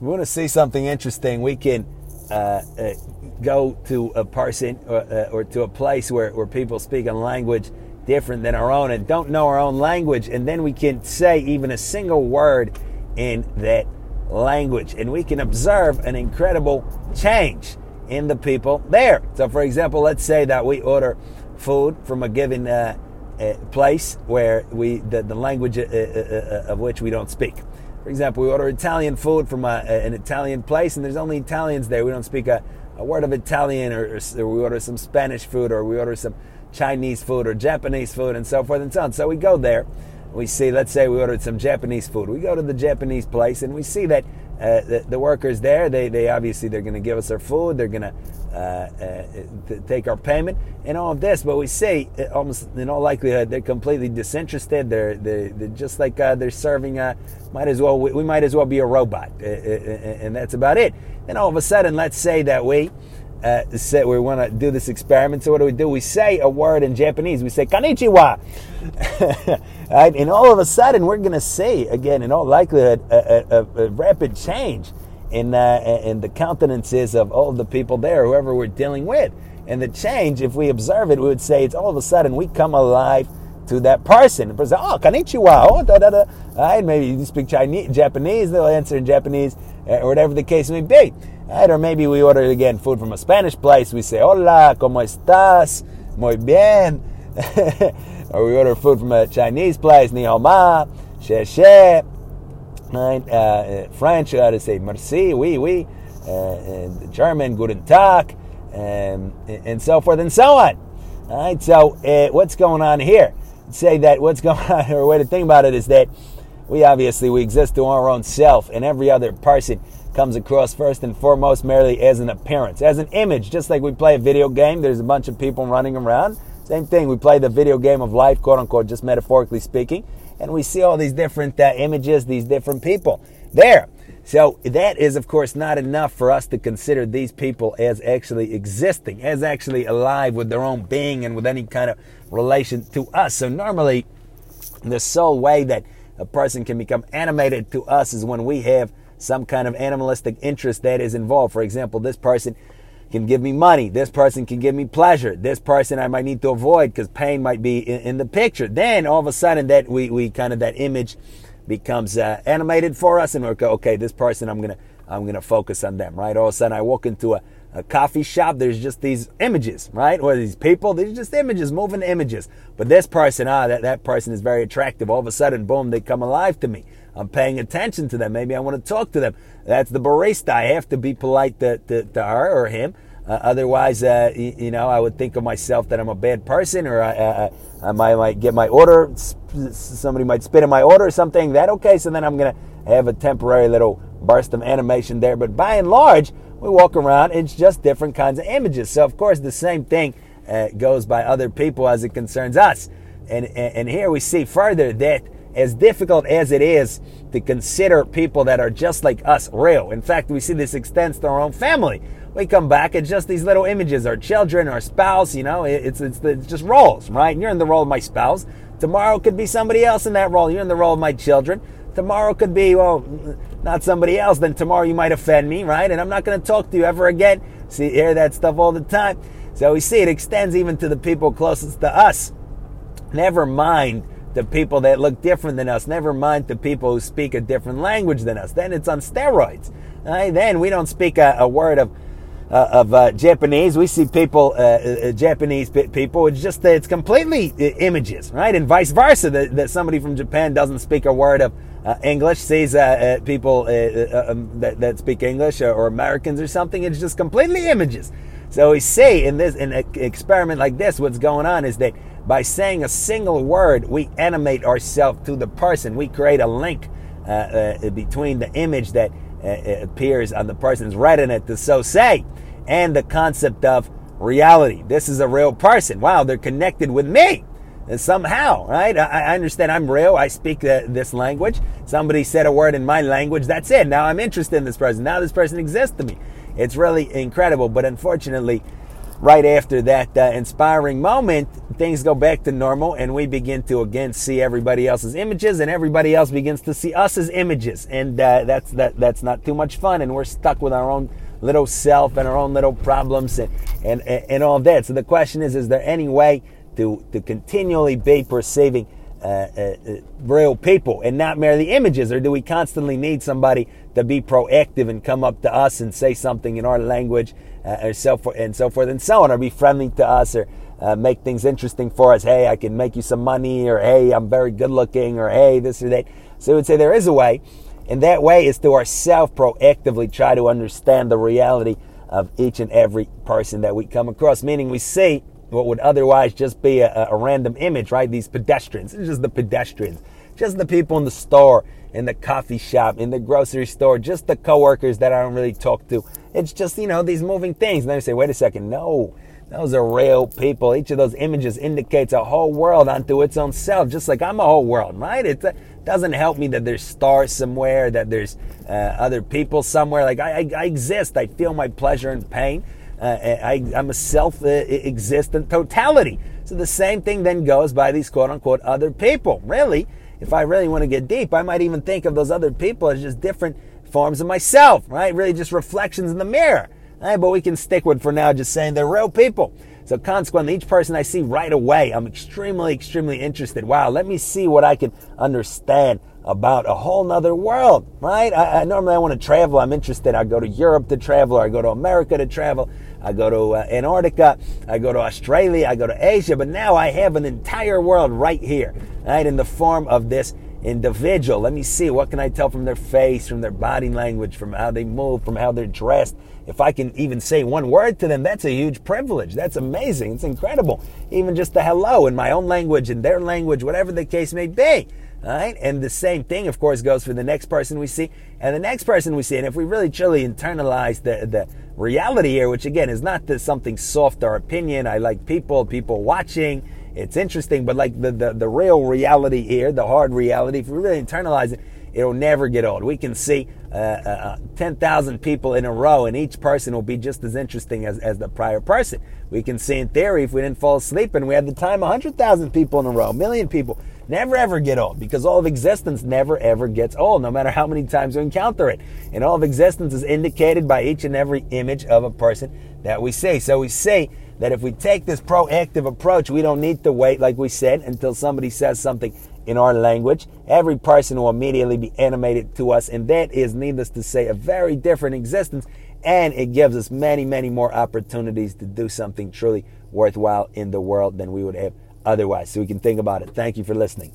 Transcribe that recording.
we want to see something interesting, we can uh, uh, go to a person or, uh, or, to a place where, where people speak a language different than our own and don't know our own language, and then we can say even a single word in that language, and we can observe an incredible change in the people there. So, for example, let's say that we order food from a given uh, uh, place where we the, the language uh, of which we don't speak. For example, we order Italian food from a, an Italian place, and there's only Italians there. We don't speak a, a word of Italian, or, or, we order some Spanish food, or we order some Chinese food, or Japanese food, and so forth and so on. So we go there. We see, let's say we ordered some Japanese food. We go to the Japanese place, and we see that uh, the, the, workers there, they, they obviously they're going to give us our food. They're going to uh, uh, take our payment and all of this. But we see, uh, almost in all likelihood, they're completely disinterested. They're they're, they're just like uh, they're serving. Uh, might as well we, we, might as well be a robot, and that's about it. Then all of a sudden, let's say that we. Say we want to do this experiment. So what do we do? We say a word in Japanese. We say "konnichiwa," right? And all of a sudden, we're going to see again, in all likelihood, a, a, a rapid change in, uh, in the countenances of all the people there, whoever we're dealing with. And the change, if we observe it, we would say it's all of a sudden we come alive to that person. The person, oh, konnichiwa, oh, da da da. Right? Maybe you speak Chinese, Japanese, they'll answer in Japanese, uh, or whatever the case may be. Right? Or maybe we order again food from a Spanish place. We say, hola, ¿cómo estás? Muy bien. or we order food from a Chinese place, ni hao ma, she she. Right? Uh, uh, French, to say merci, oui, oui. Uh, German, guten Tag, and, and so forth and so on. All right, so uh, what's going on here? Say that what's going on, or a way to think about it is that we obviously we exist to our own self, and every other person comes across first and foremost merely as an appearance, as an image. Just like we play a video game, there's a bunch of people running around. Same thing, we play the video game of life, quote unquote, just metaphorically speaking and we see all these different uh, images, these different people there. So that is, of course, not enough for us to consider these people as actually existing, as actually alive with their own being and with any kind of relation to us. So normally, the sole way that a person can become animated to us is when we have some kind of animalistic interest that is involved. For example, this person can give me money. This person can give me pleasure. This person I might need to avoid because pain might be in, in, the picture. Then all of a sudden that we, we kind of that image becomes uh, animated for us and we're okay, okay, this person I'm gonna I'm gonna focus on them, right? All of a sudden I walk into a, a coffee shop, there's just these images, right? Or these people, these just images, moving images. But this person, ah, that, that person is very attractive. All of a sudden, boom, they come alive to me. I'm paying attention to them. Maybe I want to talk to them. That's the barista. I have to be polite to, to, to her or him. Uh, otherwise, uh, you, you, know, I would think of myself that I'm a bad person, or I, I, I might, might, get my order. Somebody might spit in my order or something. That okay? So then I'm gonna have a temporary little burst of animation there. But by and large, we walk around. It's just different kinds of images. So of course, the same thing uh, goes by other people as it concerns us. And, and, and here we see further that as difficult as it is to consider people that are just like us real. In fact, we see this extends to our own family. We come back, it's just these little images, our children, our spouse, you know, it's, it's, it's just roles, right? And you're in the role of my spouse. Tomorrow could be somebody else in that role. You're in the role of my children. Tomorrow could be, well, not somebody else. Then tomorrow you might offend me, right? And I'm not going to talk to you ever again. See, hear that stuff all the time. So we see it extends even to the people closest to us. Never mind the people that look different than us. Never mind the people who speak a different language than us. Then it's on steroids. Right? Then we don't speak a, a word of uh, of uh, Japanese. We see people, uh, uh Japanese people. It's just that it's completely uh, images, right? And vice versa. That, that somebody from Japan doesn't speak a word of uh, English, sees people um, that, that speak English or, or Americans or something. It's just completely images. So we see in this in an experiment like this, what's going on is that by saying a single word, we animate ourselves to the person. We create a link uh, uh, between the image that uh, appears on the person's retina to so say and the concept of reality. This is a real person. Wow, they're connected with me somehow, right? I, understand I'm real. I speak this language. Somebody said a word in my language. That's it. Now I'm interested in this person. Now this person exists to me. It's really incredible. But unfortunately, right after that uh, inspiring moment, things go back to normal and we begin to again see everybody else's images and everybody else begins to see us as images and uh, that's that that's not too much fun and we're stuck with our own little self and our own little problems and and, and all that so the question is is there any way to to continually be perceiving uh, uh, uh, real people and not merely images or do we constantly need somebody to be proactive and come up to us and say something in our language uh, or so and so forth and so on or be friendly to us or uh, make things interesting for us. Hey, I can make you some money, or hey, I'm very good looking, or hey, this or that. So we would say there is a way, and that way is to ourselves proactively try to understand the reality of each and every person that we come across. Meaning, we see what would otherwise just be a, a random image, right? These pedestrians. It's just the pedestrians, just the people in the store, in the coffee shop, in the grocery store, just the coworkers that I don't really talk to. It's just you know these moving things. And then you say, wait a second, no those are real people. Each of those images indicates a whole world unto its own self, just like I'm a whole world, right? It doesn't help me that there's stars somewhere, that there's uh, other people somewhere. Like I, I, I, exist. I feel my pleasure and pain. Uh, I, am a self-existent totality. So the same thing then goes by these quote-unquote other people. Really, if I really want to get deep, I might even think of those other people as just different forms of myself, right? Really, just reflections in the mirror. Right, but we can stick with for now just saying they're real people. So consequently, each person I see right away, I'm extremely, extremely interested. Wow, let me see what I can understand about a whole nother world, right? I, I normally I want to travel. I'm interested. I go to Europe to travel, or I go to America to travel. I go to uh, Antarctica. I go to Australia. I go to Asia. But now I have an entire world right here, right, in the form of this individual. Let me see. What can I tell from their face, from their body language, from how they move, from how they're dressed? If I can even say one word to them, that's a huge privilege. That's amazing. It's incredible. Even just the hello in my own language, in their language, whatever the case may be. All right. And the same thing, of course, goes for the next person we see and the next person we see. And if we really truly internalize the, the reality here, which again is not this something soft or opinion, I like people, people watching, it's interesting, but like the, the, the real reality here, the hard reality, if we really internalize it, it'll never get old. We can see uh, uh, uh 10,000 people in a row, and each person will be just as interesting as, as the prior person. We can see in theory, if we didn't fall asleep and we had the time 100,000 people in a row, a million people, never ever get old because all of existence never ever gets old, no matter how many times you encounter it. And all of existence is indicated by each and every image of a person that we see. So we see that if we take this proactive approach, we don't need to wait, like we said, until somebody says something in our language. Every person will immediately be animated to us, and that is, needless to say, a very different existence. And it gives us many, many more opportunities to do something truly worthwhile in the world than we would have otherwise. So we can think about it. Thank you for listening.